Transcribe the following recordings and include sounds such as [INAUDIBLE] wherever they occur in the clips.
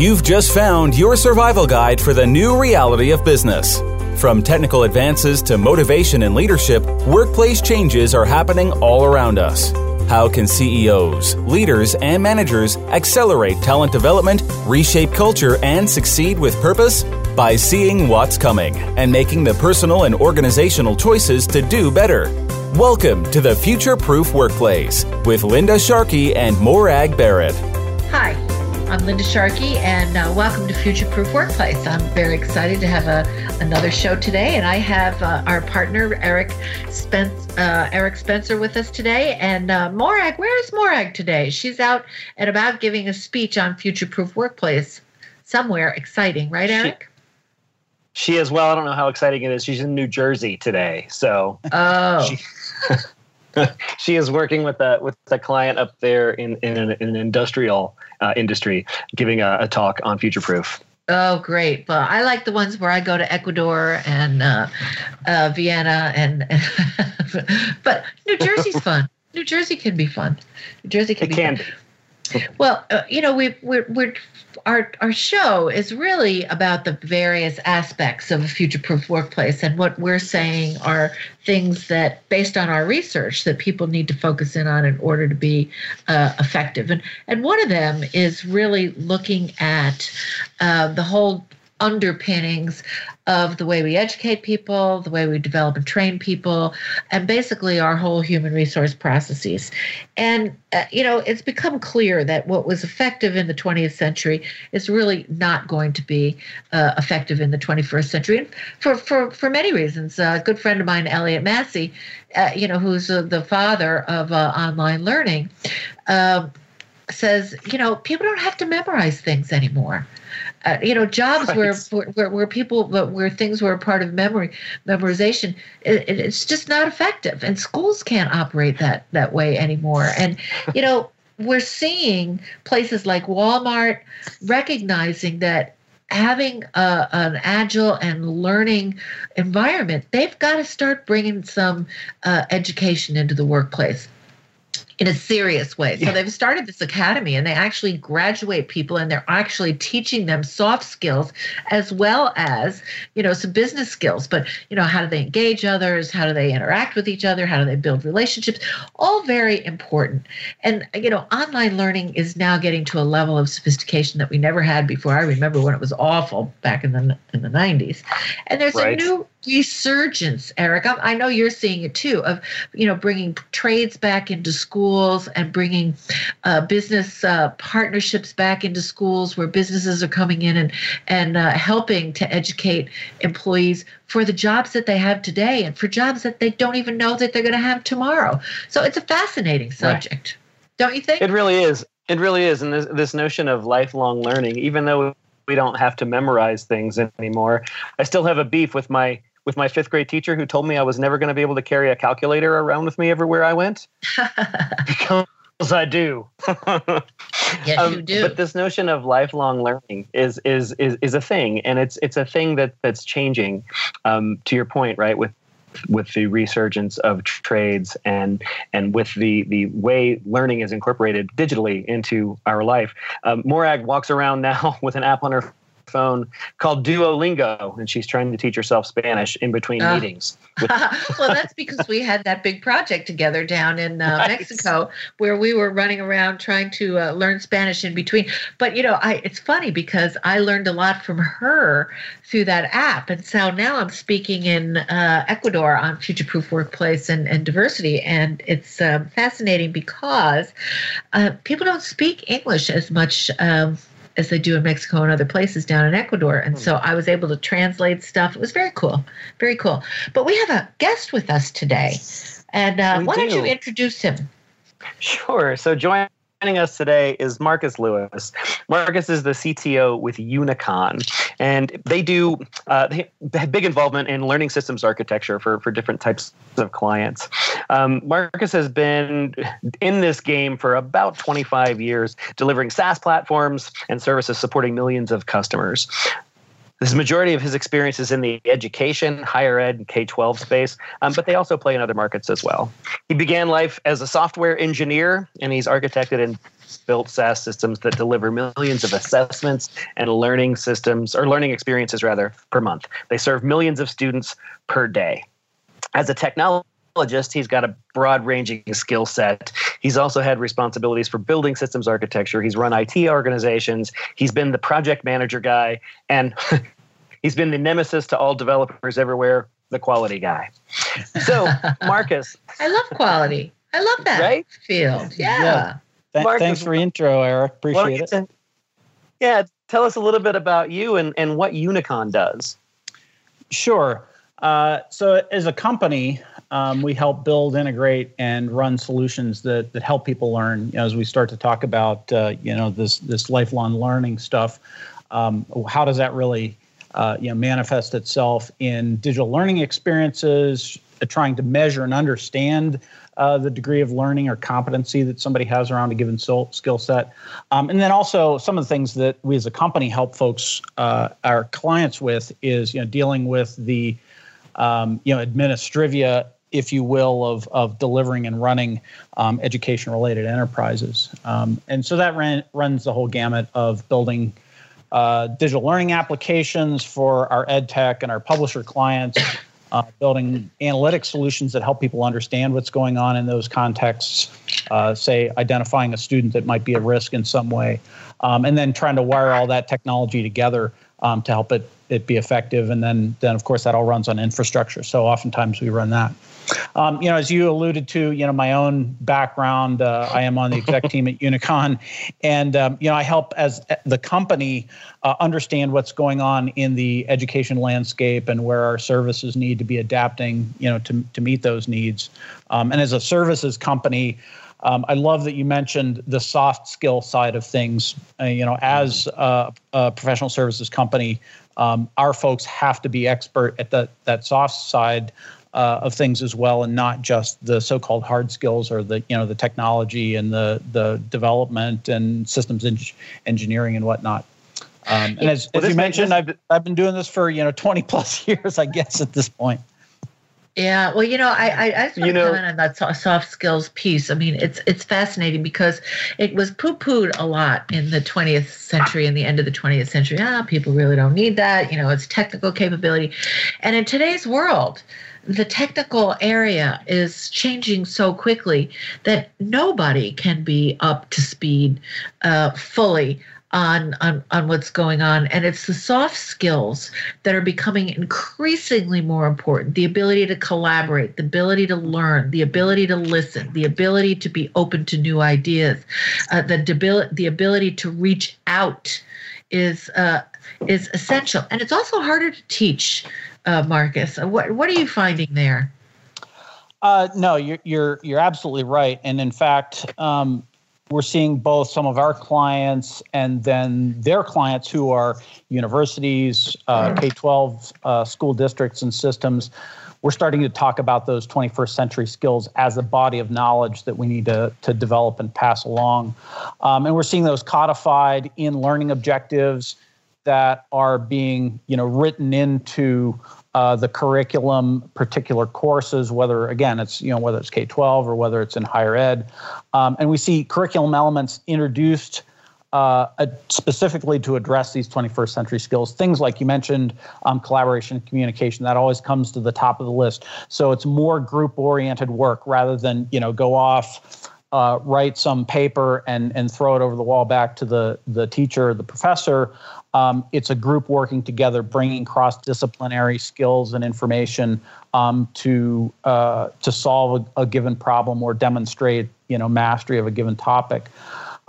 You've just found your survival guide for the new reality of business. From technical advances to motivation and leadership, workplace changes are happening all around us. How can CEOs, leaders, and managers accelerate talent development, reshape culture, and succeed with purpose? By seeing what's coming and making the personal and organizational choices to do better. Welcome to the Future Proof Workplace with Linda Sharkey and Morag Barrett. Hi, I'm Linda Sharkey, and uh, welcome to Future Proof Workplace. I'm very excited to have a, another show today, and I have uh, our partner Eric Spence, uh, Eric Spencer with us today. And uh, Morag, where is Morag today? She's out and about giving a speech on Future Proof Workplace somewhere exciting, right, Eric? She, she is well. I don't know how exciting it is. She's in New Jersey today, so oh. She, [LAUGHS] [LAUGHS] she is working with a with a client up there in in an, in an industrial uh, industry, giving a, a, talk on future proof. Oh, great! Well, I like the ones where I go to Ecuador and uh, uh, Vienna, and, and [LAUGHS] but New Jersey's [LAUGHS] fun. New Jersey can be fun. New Jersey can it be can fun. Be. Well, uh, you know, we we're, we're our our show is really about the various aspects of a future-proof workplace, and what we're saying are things that, based on our research, that people need to focus in on in order to be uh, effective. And and one of them is really looking at uh, the whole underpinnings of the way we educate people, the way we develop and train people, and basically our whole human resource processes. And, uh, you know, it's become clear that what was effective in the 20th century is really not going to be uh, effective in the 21st century and for, for, for many reasons. a good friend of mine, Elliott Masie, uh, you know, who's uh, the father of uh, online learning, um, says, you know, people don't have to memorize things anymore. Uh, you know, jobs right. where, where where people where things were a part of memory memorization, it, it's just not effective, and schools can't operate that that way anymore. And [LAUGHS] you know, we're seeing places like Walmart recognizing that having a, an agile and learning environment, they've got to start bringing some uh, education into the workplace in a serious way. So they've started this academy and they actually graduate people and they're actually teaching them soft skills as well as, you know, some business skills. But, you know, how do they engage others? How do they interact with each other? How do they build relationships? All very important. And, you know, online learning is now getting to a level of sophistication that we never had before. I remember when it was awful back in the in the 90s. And there's right. a new resurgence, Eric. I, I know you're seeing it too of, you know, bringing trades back into schools and bringing uh, business uh, partnerships back into schools where businesses are coming in and and uh, helping to educate employees for the jobs that they have today and for jobs that they don't even know that they're going to have tomorrow. So it's a fascinating subject, right. don't you think? It really is. It really is, and this this notion of lifelong learning, even though we don't have to memorize things anymore. I still have a beef with my with my fifth grade teacher who told me I was never going to be able to carry a calculator around with me everywhere I went. [LAUGHS] because I do. yes, um, you do. But this notion of lifelong learning is is is is a thing, and it's it's a thing that that's changing. Um, to your point, right? With with the resurgence of trades and and with the the way learning is incorporated digitally into our life. Um, Morag walks around now [LAUGHS] with an app on her phone called Duolingo, and she's trying to teach herself Spanish in between uh, meetings. [LAUGHS] well, that's because we had that big project together down in uh, Mexico where we were running around trying to uh, learn Spanish in between. But you know, I it's funny because I learned a lot from her through that app, and so now I'm speaking in uh, Ecuador on future proof workplace and, and diversity, and it's um, fascinating because uh, people don't speak English as much. Um, as they do in Mexico and other places down in Ecuador. And so I was able to translate stuff. It was very cool, very cool. But we have a guest with us today. And uh, why do. don't you introduce him? Sure. So join Joining us today is Marquess Lewis. Marquess is the CTO with Unicon, and they do uh, they have big involvement in learning systems architecture for, for different types of clients. Um, Marquess has been in this game for about 25 years, delivering SaaS platforms and services supporting millions of customers. This majority of his experience is in the education, higher ed, and K 12 space, um, but they also play in other markets as well. He began life as a software engineer, and he's architected and built SaaS systems that deliver millions of assessments and learning systems or learning experiences rather per month. They serve millions of students per day. As a technologist, he's got a broad ranging skill set. He's also had responsibilities for building systems architecture. He's run IT organizations. He's been the project manager guy. And [LAUGHS] he's been the nemesis to all developers everywhere, the quality guy. So, [LAUGHS] Marquess. I love quality. I love that right? field. Yeah. yeah. Th- Marquess, thanks for intro, Eric. Appreciate it. To, yeah, tell us a little bit about you and, and what Unicon does. Sure. Uh, so, as a company, um, we help build, integrate, and run solutions that that help people learn. You know, as we start to talk about, uh, you know, this this lifelong learning stuff, um, how does that really, uh, you know, manifest itself in digital learning experiences? Uh, trying to measure and understand uh, the degree of learning or competency that somebody has around a given skill set. Um, and then also some of the things that we as a company help folks, uh, our clients with is, you know, dealing with the um, you know, administrivia, if you will, of, of delivering and running um, education related enterprises. Um, and so that ran, runs the whole gamut of building uh, digital learning applications for our ed tech and our publisher clients. Uh, building analytic solutions that help people understand what's going on in those contexts, uh, say identifying a student that might be at risk in some way, um, and then trying to wire all that technology together um, to help it it be effective. And then, then of course, that all runs on infrastructure. So oftentimes we run that. Um, you know, as you alluded to, you know, my own background, uh, I am on the exec team at Unicon, and um, you know, I help as the company uh, understand what's going on in the education landscape and where our services need to be adapting, you know, to to meet those needs. Um, and as a services company. Um, I love that you mentioned the soft skill side of things. Uh, you know, as a, a professional services company, um, our folks have to be expert at the, that soft side uh, of things as well, and not just the so-called hard skills or the you know the technology and the the development and systems en- engineering and whatnot. Um, and as, well, as you mentioned, I've I've been doing this for you know 20 plus [LAUGHS] years, I guess, at this point. Yeah, well, you know, I I, I just want you know, to comment on that soft skills piece. I mean, it's it's fascinating because it was poo pooed a lot in the 20th century and the end of the 20th century. Ah, people really don't need that. You know, it's technical capability, and in today's world, the technical area is changing so quickly that nobody can be up to speed uh, fully on, on on what's going on. And it's the soft skills that are becoming increasingly more important. The ability to collaborate the ability to learn the ability to listen the ability to be open to new ideas uh, the debil- the ability to reach out is uh, is essential. And it's also harder to teach uh, marquess uh, what what are you finding there uh, no, you're you're you're absolutely right, and in fact, um, we're seeing both some of our clients and then their clients who are universities, uh, K 12 uh, school districts, and systems. We're starting to talk about those 21st century skills as a body of knowledge that we need to, to develop and pass along. Um, and we're seeing those codified in learning objectives that are being you know, written into uh, the curriculum, particular courses, whether again it's you know whether it's K twelve or whether it's in higher ed, um, and we see curriculum elements introduced uh, specifically to address these 21st century skills. Things like you mentioned, um, collaboration and communication, that always comes to the top of the list. So it's more group oriented work rather than you know go off. Uh, write some paper and and throw it over the wall back to the the teacher the professor um, it's a group working together, bringing cross-disciplinary skills and information um, to uh, to solve a, a, given problem or demonstrate, you know, mastery of a given topic.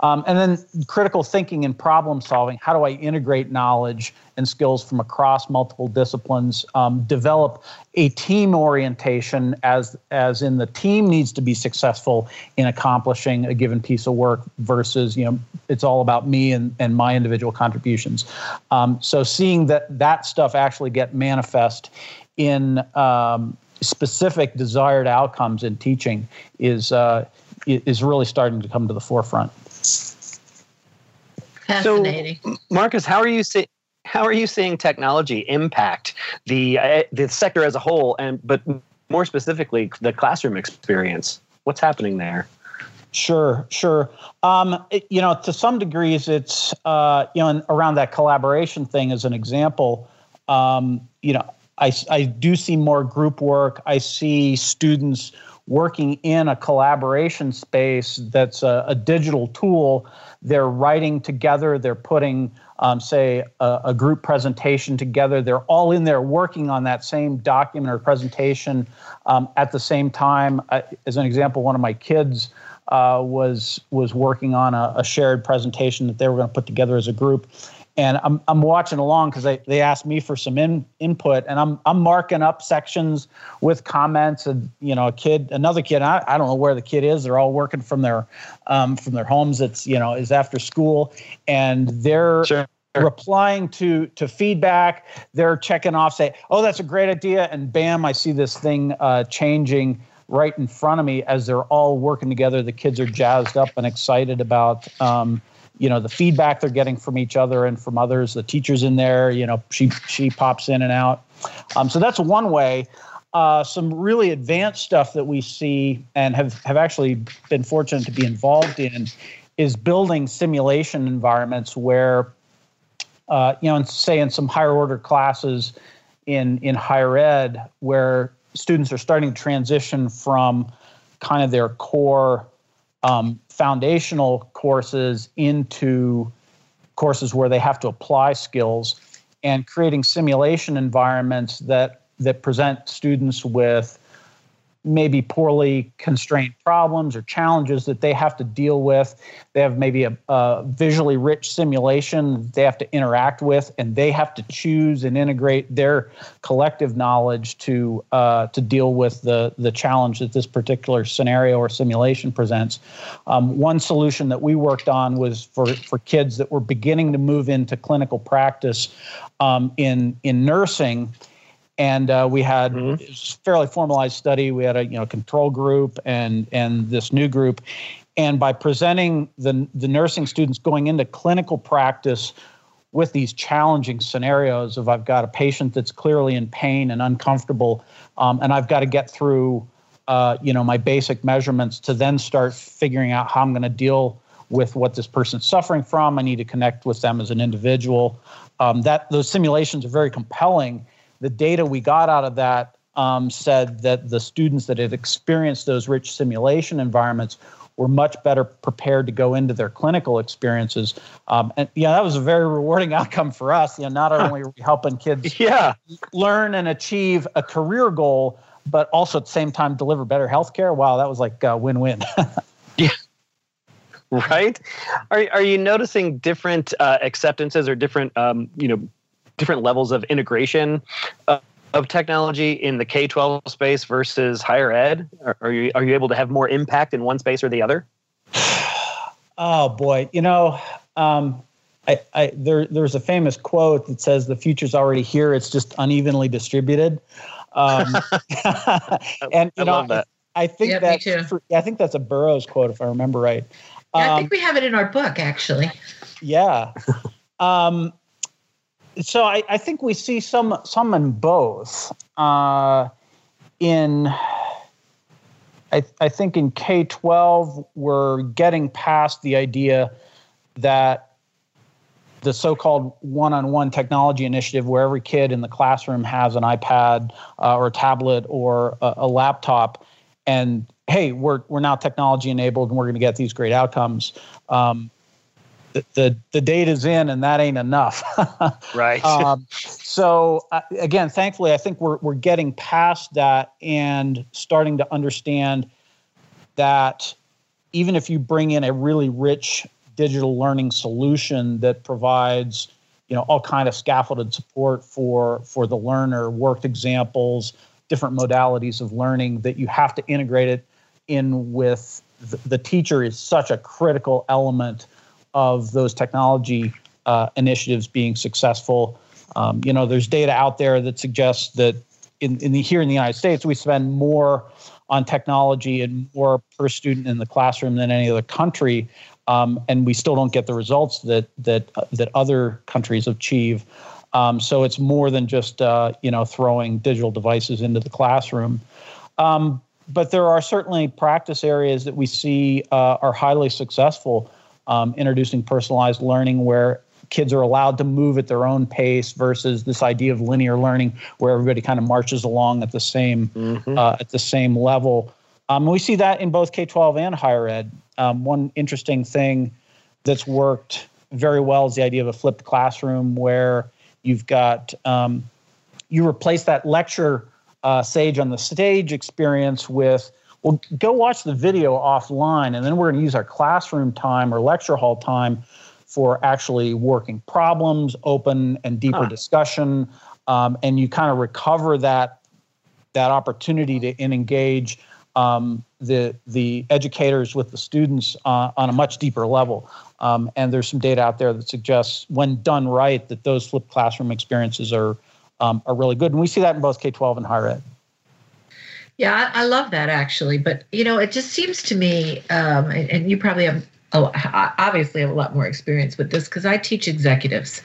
Um, and then critical thinking and problem solving. How do I integrate knowledge and skills from across multiple disciplines? Um, develop a team orientation as as in the team needs to be successful in accomplishing a given piece of work versus you know it's all about me and, and my individual contributions. Um, so seeing that that stuff actually get manifest in um, specific desired outcomes in teaching is uh, is really starting to come to the forefront. Fascinating. So, Marquess, how are you seeing? How are you seeing technology impact the uh, the sector as a whole, and but more specifically the classroom experience? What's happening there? Sure, sure. Um, it, you know, to some degrees, it's uh, you know, around that collaboration thing as an example. Um, you know, I I do see more group work. I see students working in a collaboration space that's a, a digital tool. They're writing together. They're putting, um, say, a, a, group presentation together. They're all in there working on that same document or presentation um, at the same time. Uh, as an example, one of my kids uh, was was working on a, a shared presentation that they were going to put together as a group and I'm I'm watching along because they, they asked me for some in, input, and I'm I'm marking up sections with comments, and you know, a kid, another kid, I, I don't know where the kid is. They're all working from their um, from their homes. It's you know is after school, and they're. Sure. replying to to feedback they're checking off say oh that's a great idea and bam i see this thing uh, changing right in front of me as they're all working together the kids are jazzed up and excited about um, you know the feedback they're getting from each other and from others the teachers in there you know she she pops in and out. Um, so that's one way. Uh, some really advanced stuff that we see and have, have actually been fortunate to be involved in is building simulation environments where uh, you know say in some higher order classes in in higher ed where students are starting to transition from kind of their core um, foundational courses into courses where they have to apply skills and creating simulation environments that that present students with maybe poorly constrained problems or challenges that they have to deal with. They have maybe a, a, visually rich simulation they have to interact with, and they have to choose and integrate their collective knowledge to uh, to deal with the the challenge that this particular scenario or simulation presents. Um, one solution that we worked on was for for kids that were beginning to move into clinical practice um, in in nursing and uh, we had mm-hmm. a fairly formalized study. We had a you know control group and and this new group, and by presenting the the nursing students going into clinical practice with these challenging scenarios of I've got a patient that's clearly in pain and uncomfortable, um, and I've got to get through uh, you know my basic measurements to then start figuring out how I'm going to deal with what this person's suffering from. I need to connect with them as an individual. Um, that those simulations are very compelling the data we got out of that um, said that the students that had experienced those rich simulation environments were much better prepared to go into their clinical experiences. Um, and yeah, that was a very rewarding [LAUGHS] outcome for us. You know, not only are we [LAUGHS] helping kids yeah. learn and achieve a career goal, but also at the same time deliver better healthcare. Wow, that was like a win-win. [LAUGHS] yeah. Right? Are, are you noticing different uh, acceptances or different, um, you know, different levels of integration uh, of technology in the K 12 space versus higher ed? Are, are, you, are you able to have more impact in one space or the other? [SIGHS] Oh, boy. You know, um, I, I, there, there's a famous quote that says the future's already here, it's just unevenly distributed. Um, [LAUGHS] [LAUGHS] and you I know, I, I, think that I think that's a Burroughs quote, if I remember right. Yeah, I think um, we have it in our book, actually. Yeah. [LAUGHS] Um, so I, I, think we see some some in both. Uh, in I, I think in K twelve we're getting past the idea that the so-called one-on-one technology initiative, where every kid in the classroom has an iPad uh, or a tablet or a, a laptop, and hey, we're we're now technology enabled and we're going to get these great outcomes. Um, the, the, the data's in and that ain't enough. [LAUGHS] right. Um, so uh, again, thankfully, I think we're, we're getting past that and starting to understand that even if you bring in a really rich digital learning solution that provides you know all kind of scaffolded support for for the learner worked examples different modalities of learning that you have to integrate it in with the, the teacher is such a critical element of those technology uh, initiatives being successful. Um, you know, there's data out there that suggests that in, in the, here in the United States, we spend more on technology and more per student in the classroom than any other country, um, and we still don't get the results that that uh, that other countries achieve. Um, so it's more than just uh, you know throwing digital devices into the classroom. Um, but there are certainly practice areas that we see uh, are highly successful um, introducing personalized learning where kids are allowed to move at their own pace versus this idea of linear learning where everybody kind of marches along at the same mm-hmm. uh, at the same level. Um, we see that in both K-12 and higher ed. Um, one interesting thing that's worked very well is the idea of a flipped classroom where you've got um, you replace that lecture uh, sage on the stage experience with well go watch the video offline and then we're going to use our classroom time or lecture hall time for actually working problems open and deeper huh. discussion um, and you kind of recover that that opportunity to engage um, the the educators with the students uh, on a much deeper level. Um, and there's some data out there that suggests, when done right, that those flipped classroom experiences are um, are really good. And we see that in both K-12 and higher ed. Yeah, I, I love that actually. But you know, it just seems to me, um, and, and you probably have oh, obviously have a lot more experience with this because I teach executives.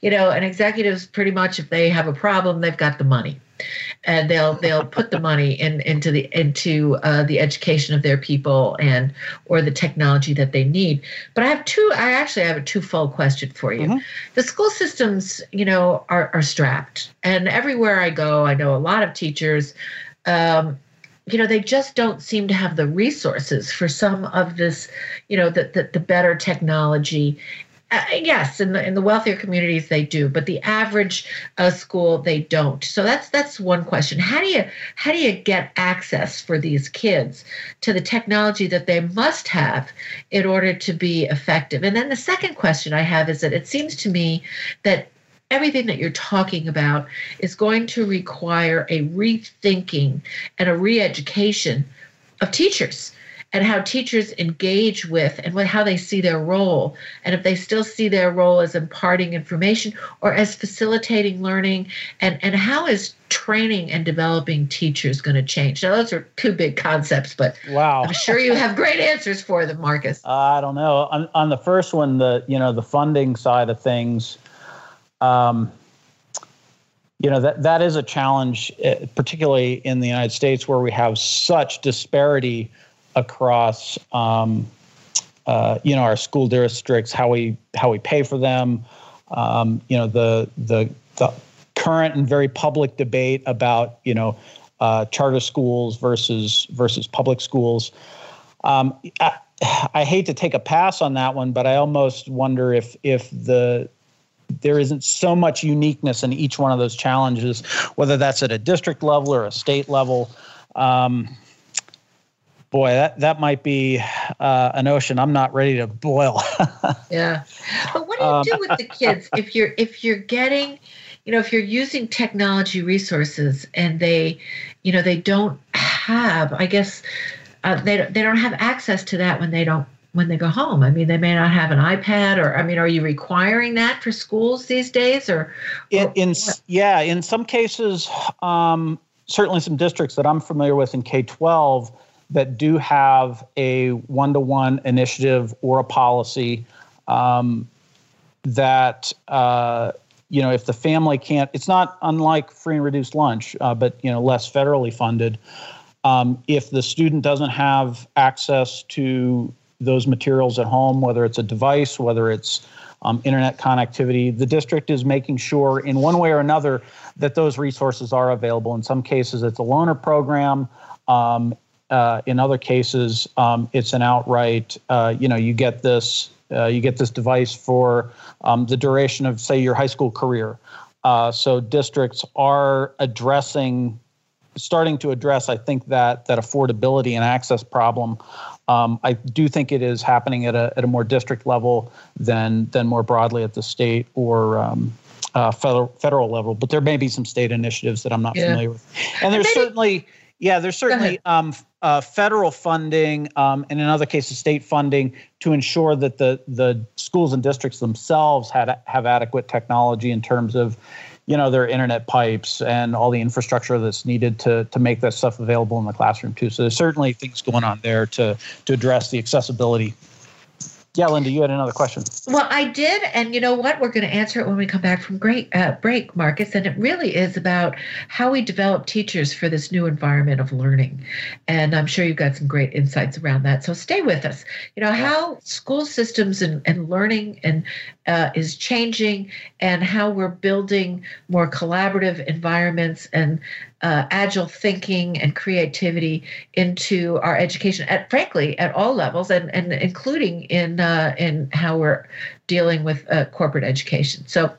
You know, and executives pretty much if they have a problem, they've got the money and they'll they'll put the money in into the into uh, the education of their people and or the technology that they need. But I have two. I actually have a twofold question for you. Mm-hmm. The school systems, you know, are are strapped, and everywhere I go, I know a lot of teachers. Um, you know they just don't seem to have the resources for some of this you know the, the, the better technology uh, yes, in the in the wealthier communities they do, but the average uh, school they don't. So that's that's one question. How do you how do you get access for these kids to the technology that they must have in order to be effective? And then the second question I have is that it seems to me that everything that you're talking about is going to require a rethinking and a re-education of teachers and how teachers engage with and what, how they see their role. And if they still see their role as imparting information or as facilitating learning and, and how is training and developing teachers going to change? Now those are two big concepts but wow. I'm sure you have great answers for them marquess. I don't know. On, on the first one the you know the funding side of things um, you know that that is a challenge, eh, particularly in the United States, where we have such disparity across um, uh, you know our school districts, how we how we pay for them. Um, you know the the the current and very public debate about you know uh, charter schools versus versus public schools. Um, I, I hate to take a pass on that one, but I almost wonder if if the there isn't so much uniqueness in each one of those challenges, whether that's at a district level or a state level. Um, boy, that that might be uh, an ocean I'm not ready to boil. [LAUGHS] yeah, but what do you um, do with the kids if you're if you're getting, you know, if you're using technology resources and they, you know, they don't have, I guess, uh, they they don't have access to that when they don't when they go home. I mean, they may not have an iPad, or I mean, are you requiring that for schools these days, or? In, in yeah, in some cases, um, certainly some districts that I'm familiar with in K twelve that do have a one to one initiative or a policy um, that uh, you know if the family can't it's not unlike free and reduced lunch uh, but you know less federally funded um, if the student doesn't have access to those materials at home whether it's a device whether it's um, internet connectivity the district is making sure in one way or another that those resources are available in some cases it's a loaner program um, uh, in other cases, um, it's an outright, uh, you know, you get this, uh, you get this device for um, the duration of, say, your high school career. Uh, so districts are addressing, starting to address, I think that that affordability and access problem. Um, I do think it is happening at a at a more district level than than more broadly at the state or um, uh, federal federal level. But there may be some state initiatives that I'm not yeah. familiar with, and there's certainly yeah, there's certainly um, uh, federal funding um, and in other cases state funding to ensure that the the schools and districts themselves had have adequate technology in terms of you know their internet pipes and all the infrastructure that's needed to to make that stuff available in the classroom too. So there's certainly things going on there to to address the accessibility. Yeah, Linda, you had another question. Well, I did, and you know what? We're going to answer it when we come back from great uh, break, Marquess. And it really is about how we develop teachers for this new environment of learning. And I'm sure you've got some great insights around that. So stay with us. You know how school systems and, and learning and uh, is changing, and how we're building more collaborative environments and uh, agile thinking and creativity into our education at frankly at all levels and, and including in uh, in how we're dealing with uh, corporate education. So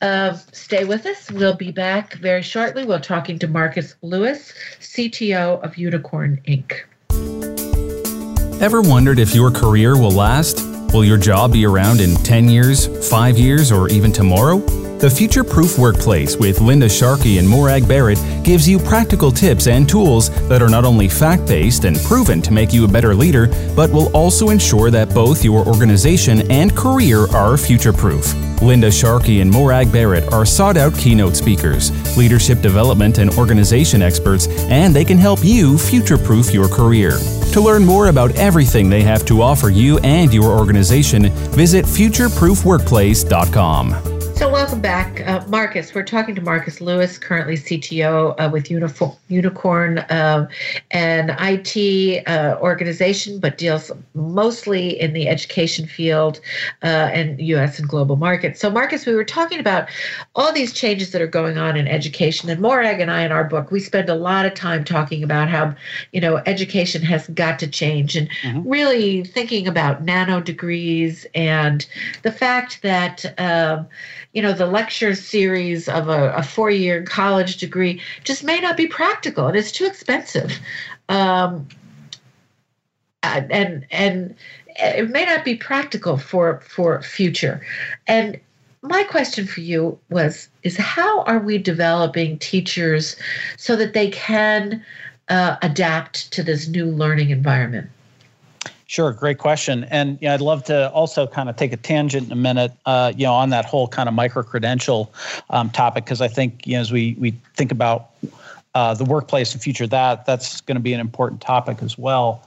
uh, stay with us. We'll be back very shortly. We're talking to marquess lewis cto of unicon inc. Ever wondered if your career will last? Will your job be around in 10 years 5 years or even tomorrow the Future Proof Workplace with Linda Sharkey and Morag Barrett gives you practical tips and tools that are not only fact based and proven to make you a better leader, but will also ensure that both your organization and career are future proof. Linda Sharkey and Morag Barrett are sought out keynote speakers, leadership development and organization experts, and they can help you future proof your career. To learn more about everything they have to offer you and your organization, visit futureproofworkplace.com. Back, uh, Marquess. We're talking to Marquess Lewis, currently CTO uh, with Uniform, Unicorn, uh, an IT uh, organization, but deals mostly in the education field uh, and U.S. and global markets. So, Marquess, we were talking about all these changes that are going on in education, and Morag and I, in our book, we spend a lot of time talking about how you know education has got to change, and mm-hmm. really thinking about nano degrees and the fact that. Um, you know the lecture series of a, a four-year college degree just may not be practical and it's too expensive. Um, and and it may not be practical for for future. And my question for you was is how are we developing teachers so that they can uh, adapt to this new learning environment Sure, great question. And you know, I'd love to also kind of take a tangent in a minute, uh, you know, on that whole kind of micro credential um, topic, because I think you know, as we we think about uh, the workplace and future that that's going to be an important topic as well.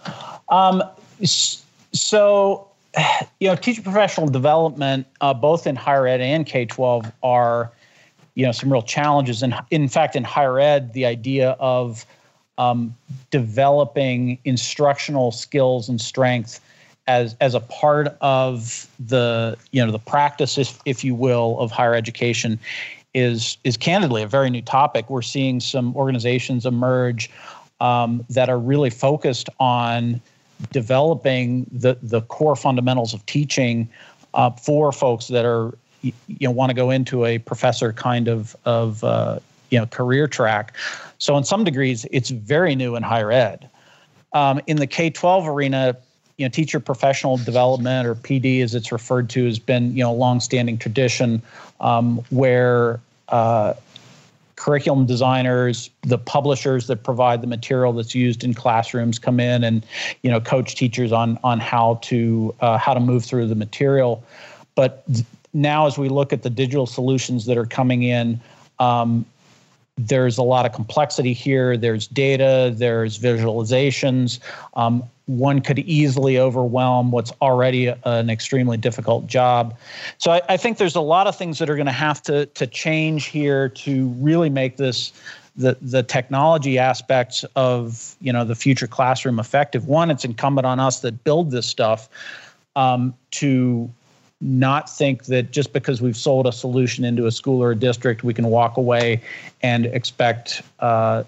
Um, so, [SIGHS] you know, teacher professional development, uh, both in higher ed and K twelve, are you know some real challenges. And in fact, in higher ed, the idea of um, developing instructional skills and strength as as a part of the you know the practice, if, if you will, of higher education is is candidly a very new topic. We're seeing some organizations emerge um, that are really focused on developing the the core fundamentals of teaching uh, for folks that are you know want to go into a professor kind of of uh, you know career track. So in some degrees, it's very new in higher ed. Um, in the K twelve arena, you know, teacher professional development or PD, as it's referred to, has been you know a longstanding tradition um, where uh, curriculum designers, the publishers that provide the material that's used in classrooms, come in and you know coach teachers on on how to uh, how to move through the material. But now, as we look at the digital solutions that are coming in, um, there's a lot of complexity here. There's data, there's visualizations. Um, one could easily overwhelm what's already a, an extremely difficult job. So I, I, think there's a lot of things that are going to have to to change here to really make this the the technology aspects of you know the future classroom effective. One, it's incumbent on us that build this stuff um, to not think that just because we've sold a solution into a school or a district, we can walk away and expect uh,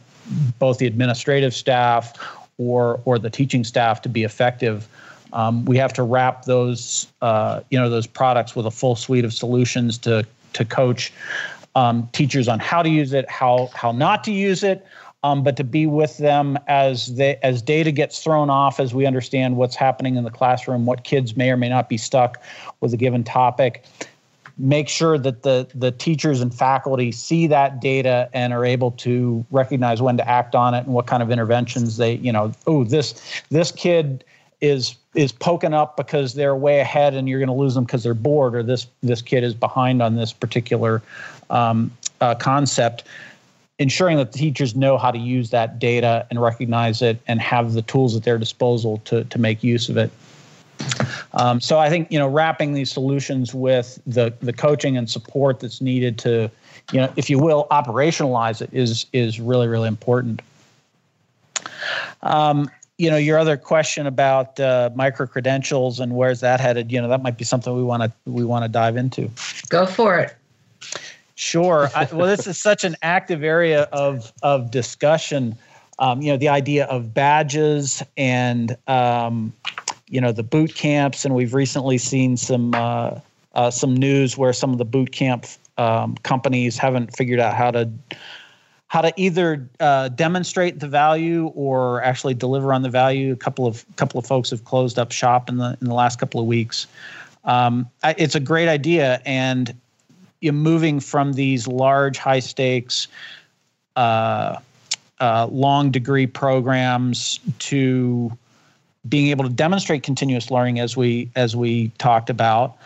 both the administrative staff or or the teaching staff to be effective. Um, we have to wrap those uh, you know those products with a full suite of solutions to to coach um, teachers on how to use it, how how not to use it, um, but to be with them as they as data gets thrown off, as we understand what's happening in the classroom, what kids may or may not be stuck with a given topic. Make sure that the the teachers and faculty see that data and are able to recognize when to act on it and what kind of interventions they, you know, oh this this kid is is poking up because they're way ahead and you're going to lose them because they're bored or this this kid is behind on this particular um, uh, concept ensuring that the teachers know how to use that data and recognize it and have the tools at their disposal to, to make use of it. Um, so I think you know wrapping these solutions with the the coaching and support that's needed to, you know, if you will, operationalize it is is really really important. Um, you know, your other question about uh, micro credentials and where's that headed? You know, that might be something we want to we want to dive into. Go for it. Sure. I, [LAUGHS] well, this is such an active area of of discussion. Um, you know, the idea of badges and um, you know the boot camps, and we've recently seen some uh, uh, some news where some of the boot camp um, companies haven't figured out how to how to either uh, demonstrate the value or actually deliver on the value. A couple of couple of folks have closed up shop in the in the last couple of weeks. Um, it's a great idea, and you're moving from these large, high stakes, uh, uh, long degree programs to being able to demonstrate continuous learning as we as we talked about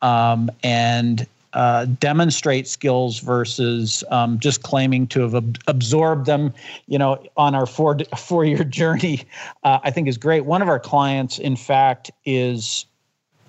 um, and uh, demonstrate skills versus um, just claiming to have ab- absorbed them, you know, on our four four year [LAUGHS] journey, uh, I think is great. One of our clients, in fact, is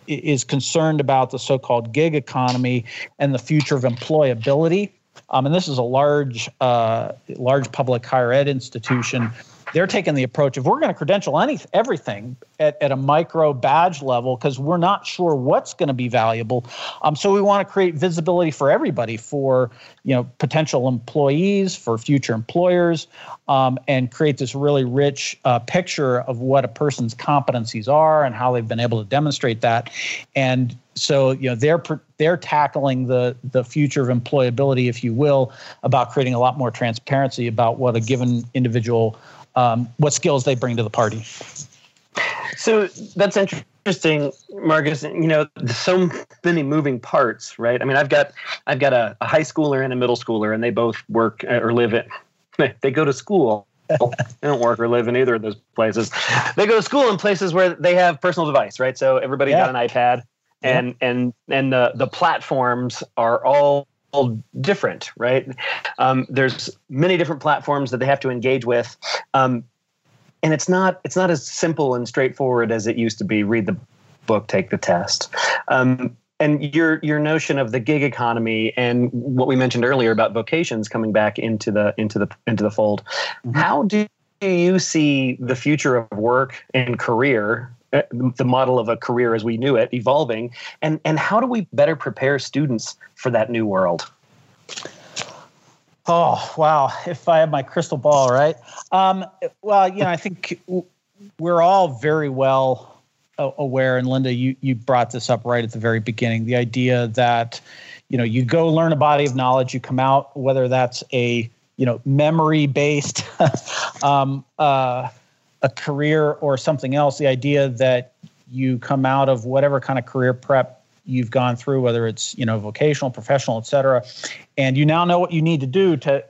is concerned about the so-called gig economy and the future of employability. Um, and this is a large, uh, large public higher ed institution they're taking the approach of we're going to credential any everything at, at a micro badge level because we're not sure what's going to be valuable. Um, so we want to create visibility for everybody, for you know potential employees, for future employers, um, and create this really rich uh, picture of what a person's competencies are and how they've been able to demonstrate that. And so you know they're they're tackling the the future of employability, if you will, about creating a lot more transparency about what a given individual um, what skills they bring to the party. So that's interesting, Marquess. You know, so many moving parts, right? I mean, I've got I've got a, a high schooler and a middle schooler, and they both work or live it. [LAUGHS] They go to school. [LAUGHS] they don't work or live in either of those places. They go to school in places where they have personal device, right? So everybody yeah. got an iPad, and yeah. and and the the platforms are all different, right? Um, there's many different platforms that they have to engage with, um, and it's not it's not as simple and straightforward as it used to be. Read the book, take the test. Um, and your your notion of the gig economy and what we mentioned earlier about vocations coming back into the into the into the fold. Mm-hmm. How do you see the future of work and career the model of a career as we knew it evolving. And and how do we better prepare students for that new world? Oh wow. If i have my crystal ball right? Um, well you know i think we're all very well aware and linda you you brought this up right at the very beginning the idea that you know you go learn a body of knowledge you come out whether that's a you know memory based [LAUGHS] um, uh, a career or something else, the idea that you come out of whatever kind of career prep you've gone through, whether it's you know vocational, professional, et cetera, and you now know what you need to do to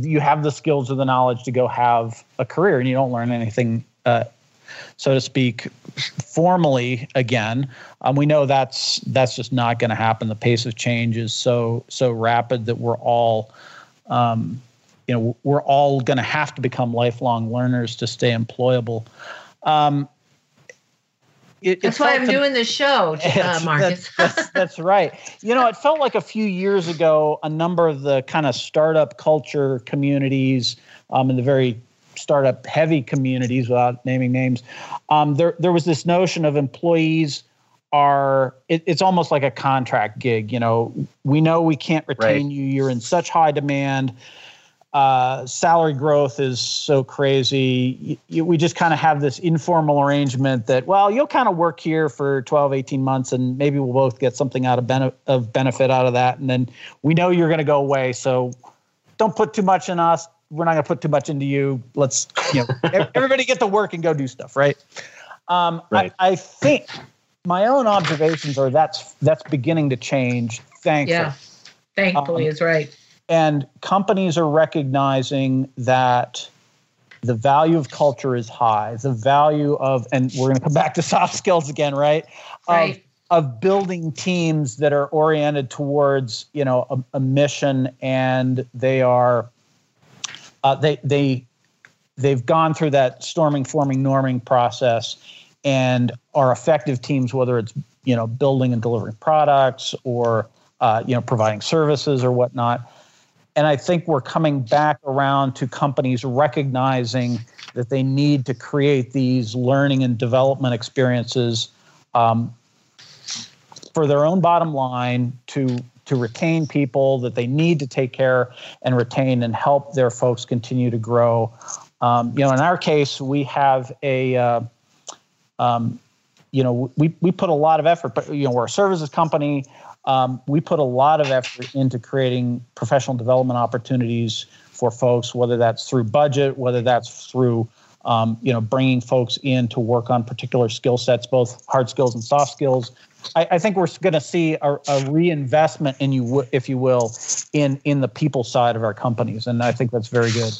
you have the skills or the knowledge to go have a career, and you don't learn anything. Uh, so to speak, formally again, um, we know that's that's just not going to happen. The pace of change is so so rapid that we're all um, you know we're all going to have to become lifelong learners to stay employable. Um, it, that's why I'm to, doing this show, [LAUGHS] uh, Marquess. That's, that's, that's, right. You know, it felt like a few years ago, a number of the kind of startup culture communities um, in the very startup heavy communities, without naming names, um, there there was this notion of employees are it, it's almost like a contract gig. You know, we know we can't retain right. you. You're in such high demand uh, salary growth is so crazy. You, you, we just kind of have this informal arrangement that, well, you'll kind of work here for 12, 18 months, and maybe we'll both get something out of, bene- of benefit out of that. And then we know you're going to go away. So don't put too much in us. We're not going to put too much into you. Let's, you know, [LAUGHS] everybody get to work and go do stuff, right? Um, right. I, I think my own observations are that's that's beginning to change. Thankfully. Yeah, thankfully um, is right and companies are recognizing that the value of culture is high the value of and we're going to come back to soft skills again right, right. Of, of building teams that are oriented towards you know a, a mission and they are uh, they they they've gone through that storming forming norming process and are effective teams, whether it's you know building and delivering products or uh, you know providing services or whatnot. And I think we're coming back around to companies recognizing that they need to create these learning and development experiences um, for their own bottom line to to retain people that they need to take care and retain and help their folks continue to grow. Um, you know, in our case, we have a uh, um, you know we we put a lot of effort, but you know we're a services company. Um, we put a lot of effort into creating professional development opportunities for folks, whether that's through budget, whether that's through um, you know bringing folks in to work on particular skill sets, both hard skills and soft skills. I, I think we're going to see a, a, reinvestment in you, if you will, in in the people side of our companies, and I think that's very good.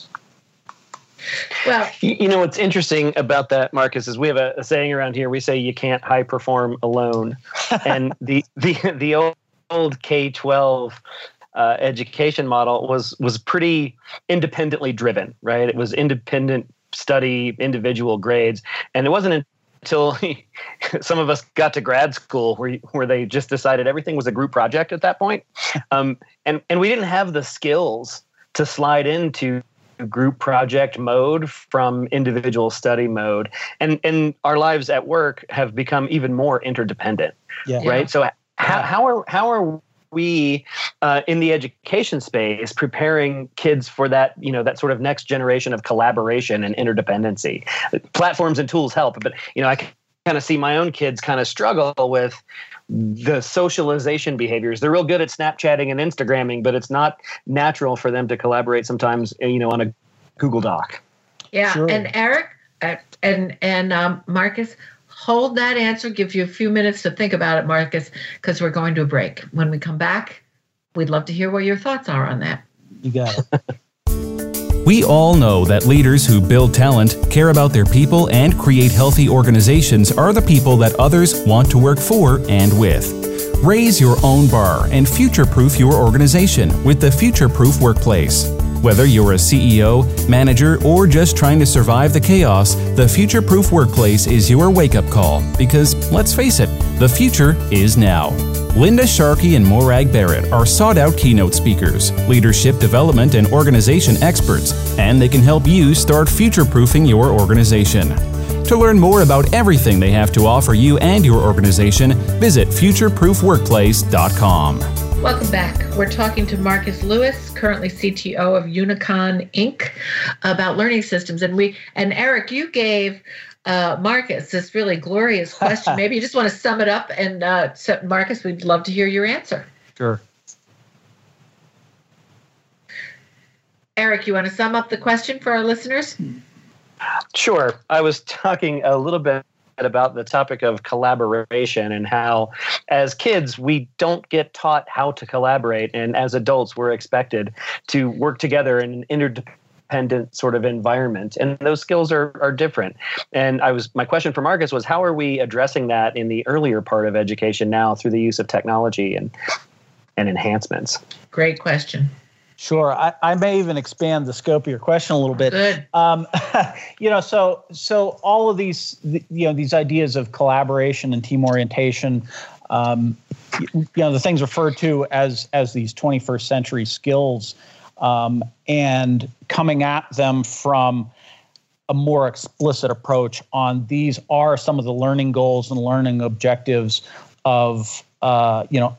Well, you know what's interesting about that, Marquess, is we have a, a saying around here. We say you can't high perform alone, [LAUGHS] and the the the old, old K twelve uh, education model was was pretty independently driven, right? It was independent study, individual grades, and it wasn't until [LAUGHS] some of us got to grad school where where they just decided everything was a group project at that point, um, and and we didn't have the skills to slide into group project mode from individual study mode. And and our lives at work have become even more interdependent yeah. right? So how, how are how are we uh, in the education space preparing kids for that you know that sort of next generation of collaboration and interdependency? Platforms and tools help but you know i kind of see my own kids kind of struggle with the socialization behaviors they're real good at snapchatting and instagramming but it's not natural for them to collaborate sometimes you know on a google doc yeah sure. and eric uh, and and um, marquess hold that answer, give you a few minutes to think about it, Marquess, because we're going to a break. When we come back, we'd love to hear what your thoughts are on that. You got it. [LAUGHS] we all know that leaders who build talent, care about their people, and create healthy organizations are the people that others want to work for and with. Raise your own bar and future proof your organization with the Future Proof Workplace. Whether you're a CEO, manager, or just trying to survive the chaos, the Future Proof Workplace is your wake up call because, let's face it, the future is now. Linda Sharkey and Morag Barrett are sought out keynote speakers, leadership development and organization experts, and they can help you start future proofing your organization. To learn more about everything they have to offer you and your organization, visit futureproofworkplace.com. Welcome back. We're talking to Marquess Lewis, currently CTO of Unicon Inc., about learning systems. And we and Eric, you gave uh, Marquess this really glorious question. [LAUGHS] Maybe you just want to sum it up, and uh, so Marquess, we'd love to hear your answer. Sure. Eric, you want to sum up the question for our listeners? Sure. I was talking a little bit about the topic of collaboration and how, as kids, we don't get taught how to collaborate, and as adults, we're expected to work together in an interdependent sort of environment, and those skills are are different. And I was my question for Marquess was, how are we addressing that in the earlier part of education now through the use of technology and and enhancements? Great question. Sure, I, I, may even expand the scope of your question a little bit. Good. Um, [LAUGHS] you know, so so all of these, you know, these ideas of collaboration and team orientation, um, you know, the things referred to as as these 21st century skills, um, and coming at them from a more explicit approach on these are some of the learning goals and learning objectives of uh, you know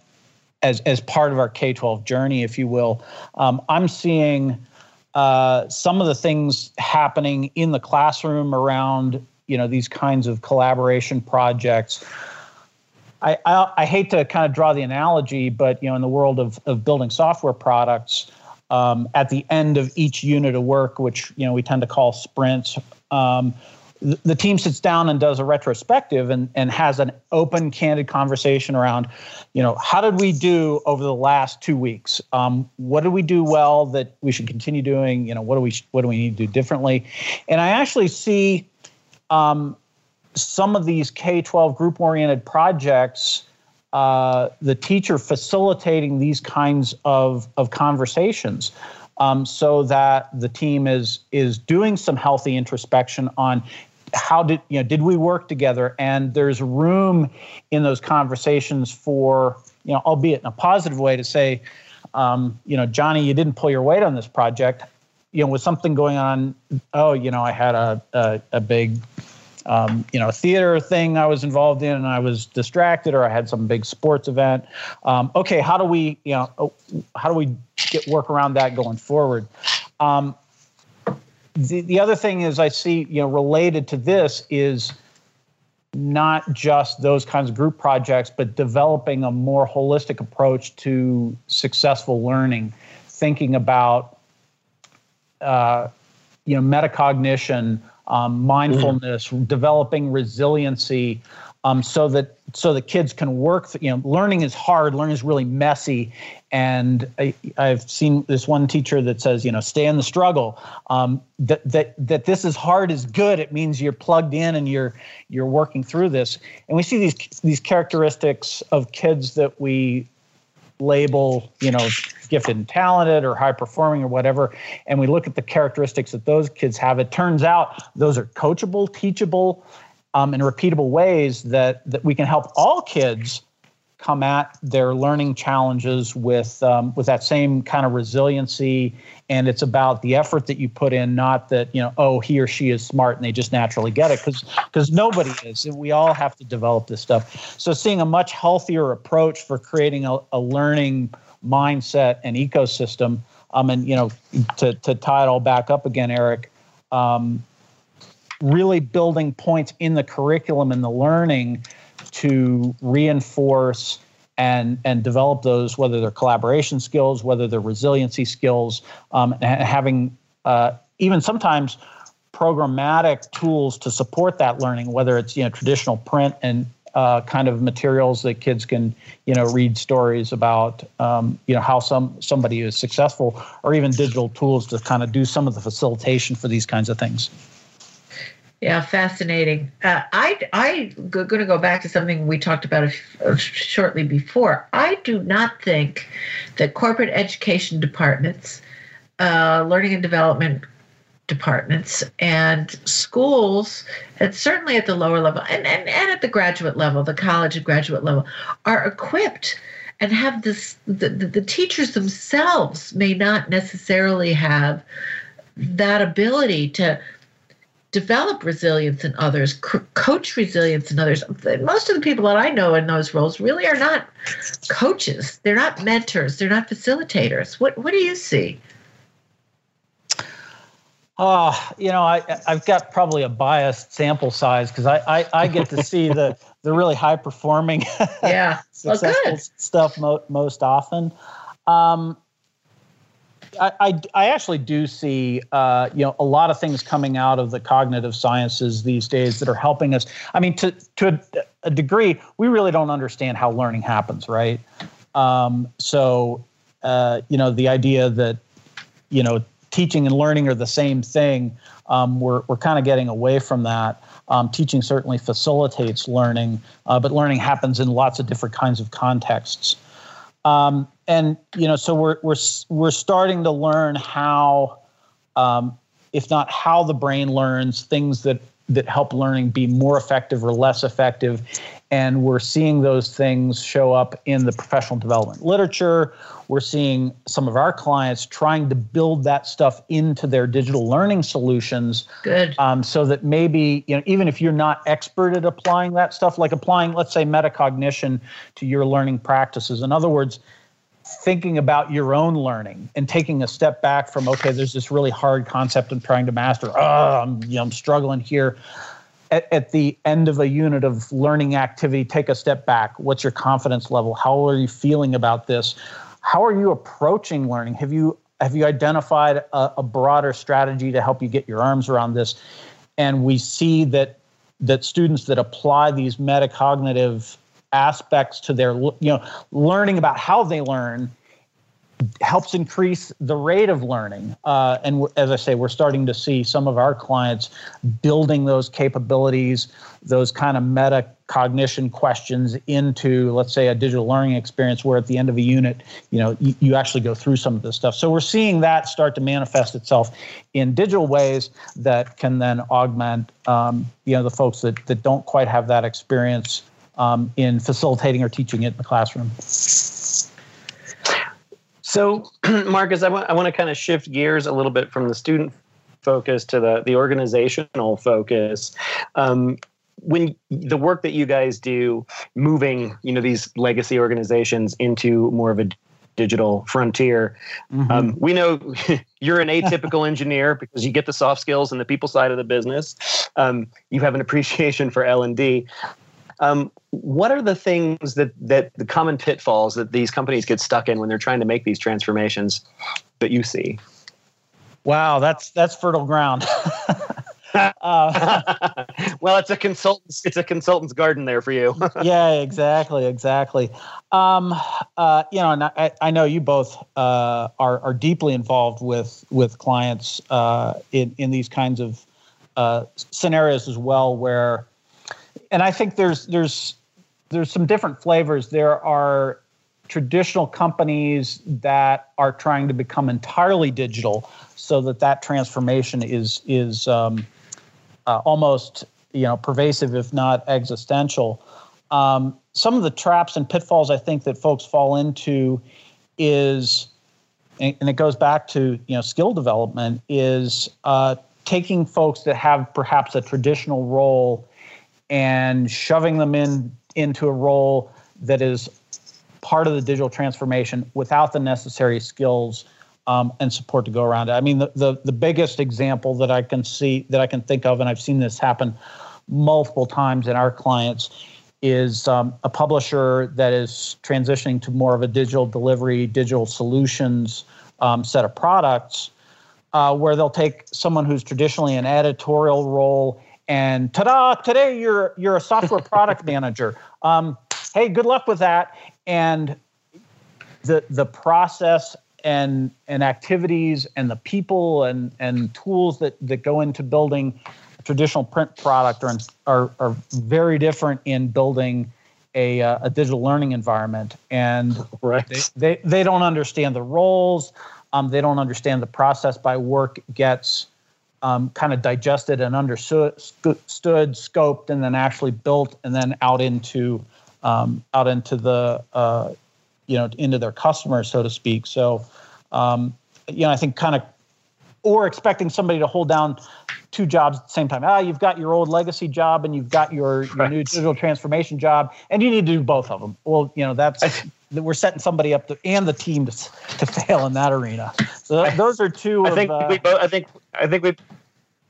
as as part of our K twelve journey, if you will. Um, I'm seeing uh, some of the things happening in the classroom around you know these kinds of collaboration projects. I, I, I hate to kind of draw the analogy, but you know, in the world of of building software products, um, at the end of each unit of work, which you know we tend to call sprints, um, the team sits down and does a retrospective and, and has an open candid conversation around you know how did we do over the last two weeks? Um, what did we do well that we should continue doing? You know what do we what do we need to do differently? And i actually see um, some of these k-12 group oriented projects uh, the teacher facilitating these kinds of, of conversations um, so that the team is is doing some healthy introspection on how did you know did we work together and there's room in those conversations for you know albeit in a positive way to say um, you know johnny you didn't pull your weight on this project you know with something going on oh you know i had a a, a big um, you know, theater thing I was involved in and I was distracted or I had some big sports event. Um, okay, how do we, you know, how do we get work around that going forward? Um, the, the other thing is I see, you know, related to this is not just those kinds of group projects, but developing a more holistic approach to successful learning, thinking about, uh, you know, metacognition, um, mindfulness, mm-hmm. developing resiliency, um, so that so the kids can work. You know, learning is hard. Learning is really messy, and I, have seen this one teacher that says, you know, stay in the struggle. Um, that that that this is hard is good. It means you're plugged in and you're you're working through this. And we see these these characteristics of kids that we label, you know, gifted and talented or high performing or whatever, and we look at the characteristics that those kids have, it turns out those are coachable, teachable, um, in repeatable ways that that we can help all kids come at their learning challenges with um, with that same kind of resiliency. And it's about the effort that you put in not that you know oh he or she is smart and they just naturally get it because because nobody is and we all have to develop this stuff. So seeing a much healthier approach for creating a, a learning mindset and ecosystem um and you know to to tie it all back up again eric um, really building points in the curriculum and the learning to reinforce and and develop those, whether they're collaboration skills, whether they're resiliency skills, um, and having uh, even sometimes programmatic tools to support that learning, whether it's you know traditional print and uh, kind of materials that kids can you know read stories about um, you know how some somebody is successful, or even digital tools to kind of do some of the facilitation for these kinds of things. Yeah, fascinating. Uh, I I going to go back to something we talked about shortly before. I do not think that corporate education departments, uh, learning and development departments, and schools, and certainly at the lower level and, and, and at the graduate level, the college and graduate level, are equipped and have this. The, the teachers themselves may not necessarily have that ability to develop resilience in others, coach resilience in others. Most of the people that I know in those roles really are not coaches. They're not mentors. They're not facilitators. What What do you see? Oh, you know, I I've got probably a biased sample size because I, I I get to see the [LAUGHS] the really high performing, yeah, [LAUGHS] successful well, stuff mo- most often. Um, I, I, actually do see uh, you know a lot of things coming out of the cognitive sciences these days that are helping us. I mean, to to a, a degree, we really don't understand how learning happens, right? Um, so uh, you know, the idea that you know teaching and learning are the same thing. Um, we're we're kind of getting away from that. Um, teaching certainly facilitates learning, uh, but learning happens in lots of different kinds of contexts. Um, and you know, so we're we're we're starting to learn how, um, if not how the brain learns, things that that help learning be more effective or less effective, and we're seeing those things show up in the professional development literature. We're seeing some of our clients trying to build that stuff into their digital learning solutions. Good. Um, so that maybe you know, even if you're not expert at applying that stuff, like applying, let's say, metacognition to your learning practices. In other words, thinking about your own learning and taking a step back from okay there's this really hard concept i'm trying to master. Oh i'm, you know, I'm struggling here. At, at, the end of a unit of learning activity take a step back. What's your confidence level? How are you feeling about this? How are you approaching learning? Have you have you identified a, a broader strategy to help you get your arms around this? And we see that that students that apply these metacognitive aspects to their you know learning about how they learn helps increase the rate of learning. Uh, and as I say, we're starting to see some of our clients building those capabilities, those kind of meta cognition questions into, let's say, a digital learning experience where at the end of a unit, you know, you, you actually go through some of this stuff. So we're seeing that start to manifest itself in digital ways that can then augment, um, you know, the folks that, that don't quite have that experience um, in facilitating or teaching it in the classroom. So, [CLEARS THROAT] Marquess, I want, I want to kind of shift gears a little bit from the student focus to the, the organizational focus. Um, when the work that you guys do, moving you know these legacy organizations into more of a digital frontier. Mm-hmm. Um, we know [LAUGHS] you're an atypical [LAUGHS] engineer because you get the soft skills and the people side of the business. Um, you have an appreciation for L and D. Um, what are the things that that the common pitfalls that these companies get stuck in when they're trying to make these transformations that you see? Wow, that's that's fertile ground. [LAUGHS] uh, [LAUGHS] well, it's a consultant's it's a consultant's garden there for you. [LAUGHS] yeah, exactly, exactly. Um, uh, you know, and I, I know you both uh, are are deeply involved with with clients uh, in in these kinds of uh, scenarios as well, where and I think there's there's there's some different flavors. There are traditional companies that are trying to become entirely digital, so that that transformation is is um, uh, almost you know pervasive, if not existential. Um, some of the traps and pitfalls I think that folks fall into is, and it goes back to you know skill development, is uh, taking folks that have perhaps a traditional role and shoving them in into a role that is part of the digital transformation without the necessary skills um, and support to go around it. I mean, the, the the biggest example that I can see that I can think of, and I've seen this happen multiple times in our clients, is um, a publisher that is transitioning to more of a digital delivery, digital solutions um, set of products, uh, where they'll take someone who's traditionally an editorial role and ta-da! Today you're you're a software [LAUGHS] product manager. Um, hey, good luck with that. And the the process and and activities and the people and and tools that that go into building a traditional print product are are, are very different in building a, uh, a digital learning environment and right. they, they, they don't understand the roles um, they don't understand the process by work gets um, kind of digested and understood, stood, scoped, and then actually built, and then out into um, out into the uh, you know into their customers, so to speak. So um, you know, I think kind of or expecting somebody to hold down two jobs at the same time. Ah, you've got your old legacy job and you've got your, your new digital transformation job, and you need to do both of them. Well, you know, that's we're setting somebody up to, and the team to, to fail in that arena. So those are two. I think uh, we both. I think. I think we.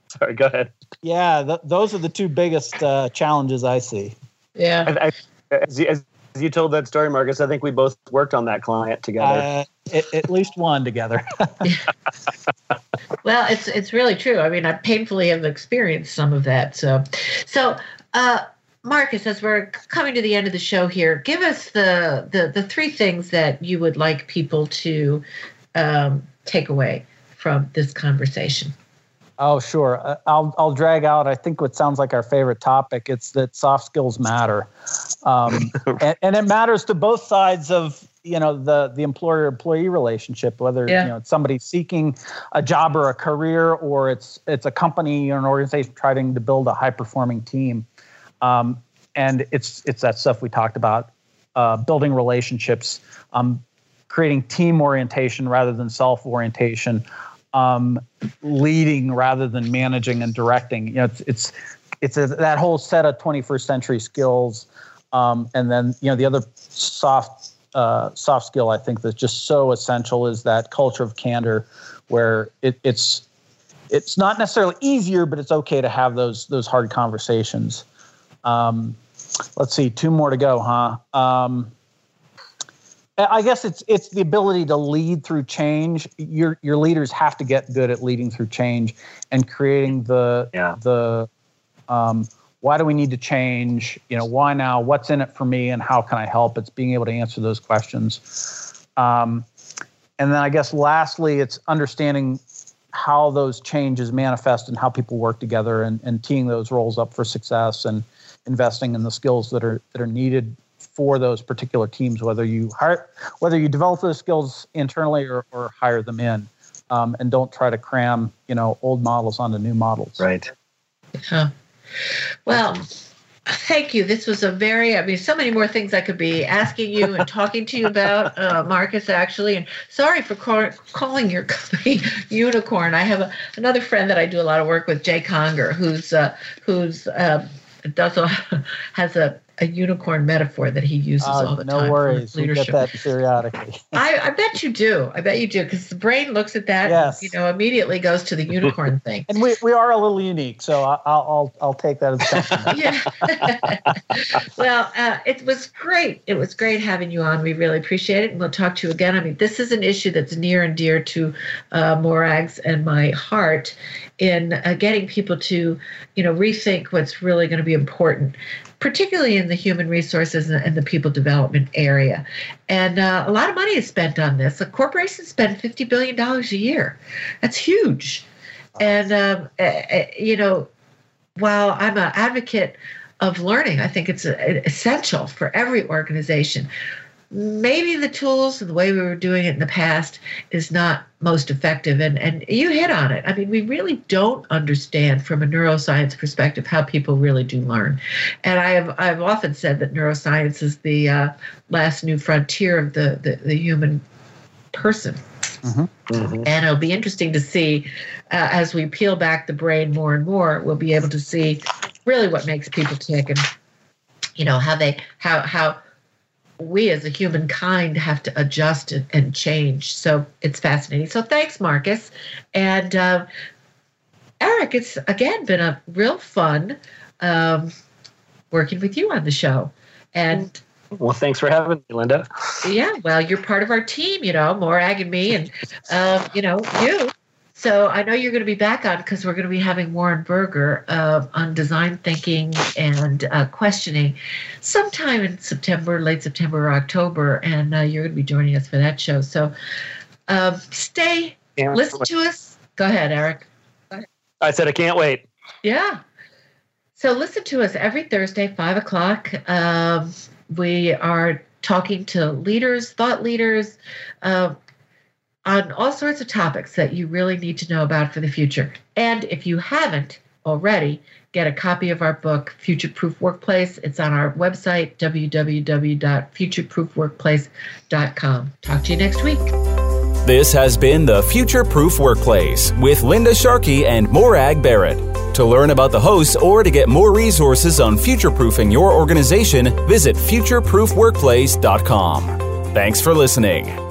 Sorry. Go ahead. Yeah, th- those are the two biggest uh, challenges I see. Yeah. I, I, as, you, as you told that story, Marquess, I think we both worked on that client together. Uh, at, at least one together. [LAUGHS] well, it's it's really true. I mean, I painfully have experienced some of that. So, so. Uh, Marquess, as we're coming to the end of the show here, give us the the, the three things that you would like people to um, take away from this conversation. Oh, sure. Uh, I'll I'll drag out. I think what sounds like our favorite topic. It's that soft skills matter, um, [LAUGHS] and, and, it matters to both sides of you know the the employer employee relationship. Whether yeah. you know it's somebody seeking a job or a career, or it's it's a company or an organization trying to build a high performing team. Um, and it's it's that stuff we talked about, uh, building relationships, um, creating team orientation rather than self orientation, um, leading rather than managing and directing. You know, it's it's it's a, that whole set of 21st century skills, um, and then you know the other soft uh, soft skill I think that's just so essential is that culture of candor, where it, it's it's not necessarily easier, but it's okay to have those those hard conversations. Um, let's see, two more to go, huh? Um, I guess it's it's the ability to lead through change. Your your leaders have to get good at leading through change and creating the yeah. the um, why do we need to change? You know, why now? What's in it for me, and how can I help? It's being able to answer those questions. Um, and then I guess lastly, it's understanding how those changes manifest and how people work together and, and teeing those roles up for success and investing in the skills that are that are needed for those particular teams, whether you hire whether you develop those skills internally or, or hire them in. Um, and don't try to cram, you know, old models onto new models. Right. Huh. Well, Thank you. This was a very, I mean, so many more things I could be asking you and talking to you about, uh, Marquess, actually. And sorry for call, calling your company [LAUGHS] unicorn. I have a, another friend that I do a lot of work with, Jay Conger, who's, uh, who's, uh, does a, [LAUGHS] has a a unicorn metaphor that he uses uh, all the no time. No worries, we get that periodically. [LAUGHS] I, I bet you do. I bet you do because the brain looks at that, yes. and, you know, immediately goes to the unicorn [LAUGHS] thing. and we, we are a little unique, so I'll I'll, I'll take that as a [LAUGHS] yeah. well, uh, it was great. It was great having you on. We really appreciate it, and we'll talk to you again. I mean, this is an issue that's near and dear to uh, Morag's and my heart in uh, getting people to, you know, rethink what's really going to be important particularly in the human resources and the people development area. And uh, a lot of money is spent on this. A corporation spend $50 billion a year. That's huge. And, um, uh, you know, while I'm an advocate of learning, I think it's essential for every organization maybe the tools and the way we were doing it in the past is not most effective and and you hit on it i mean we really don't understand from a neuroscience perspective how people really do learn and i have i've often said that neuroscience is the uh, last new frontier of the the, the human person mm-hmm. Mm-hmm. and it'll be interesting to see uh, as we peel back the brain more and more we'll be able to see really what makes people tick and you know how they how how we as a humankind have to adjust and, and change. So it's fascinating. So thanks, Marquess. And uh, Eric, it's again been a real fun um, working with you on the show. And well, thanks for having me, Linda. Yeah, well, you're part of our team, you know, Morag and me, and uh, you know you. So I know you're going to be back on because we're going to be having Warren Berger uh, on design thinking and uh, questioning sometime in September, late September or October, and uh, you're going to be joining us for that show. So um, stay, listen to us. Go ahead, Eric. I said I can't wait. Yeah. So listen to us every Thursday, five o'clock. Um, we are talking to leaders, thought leaders, uh, on all sorts of topics that you really need to know about for the future. And if you haven't already, get a copy of our book, Future Proof Workplace. It's on our website, www.futureproofworkplace.com. Talk to you next week. This has been the Future Proof Workplace with Linda Sharkey and Morag Barrett. To learn about the hosts or to get more resources on future proofing your organization, visit futureproofworkplace.com. Thanks for listening.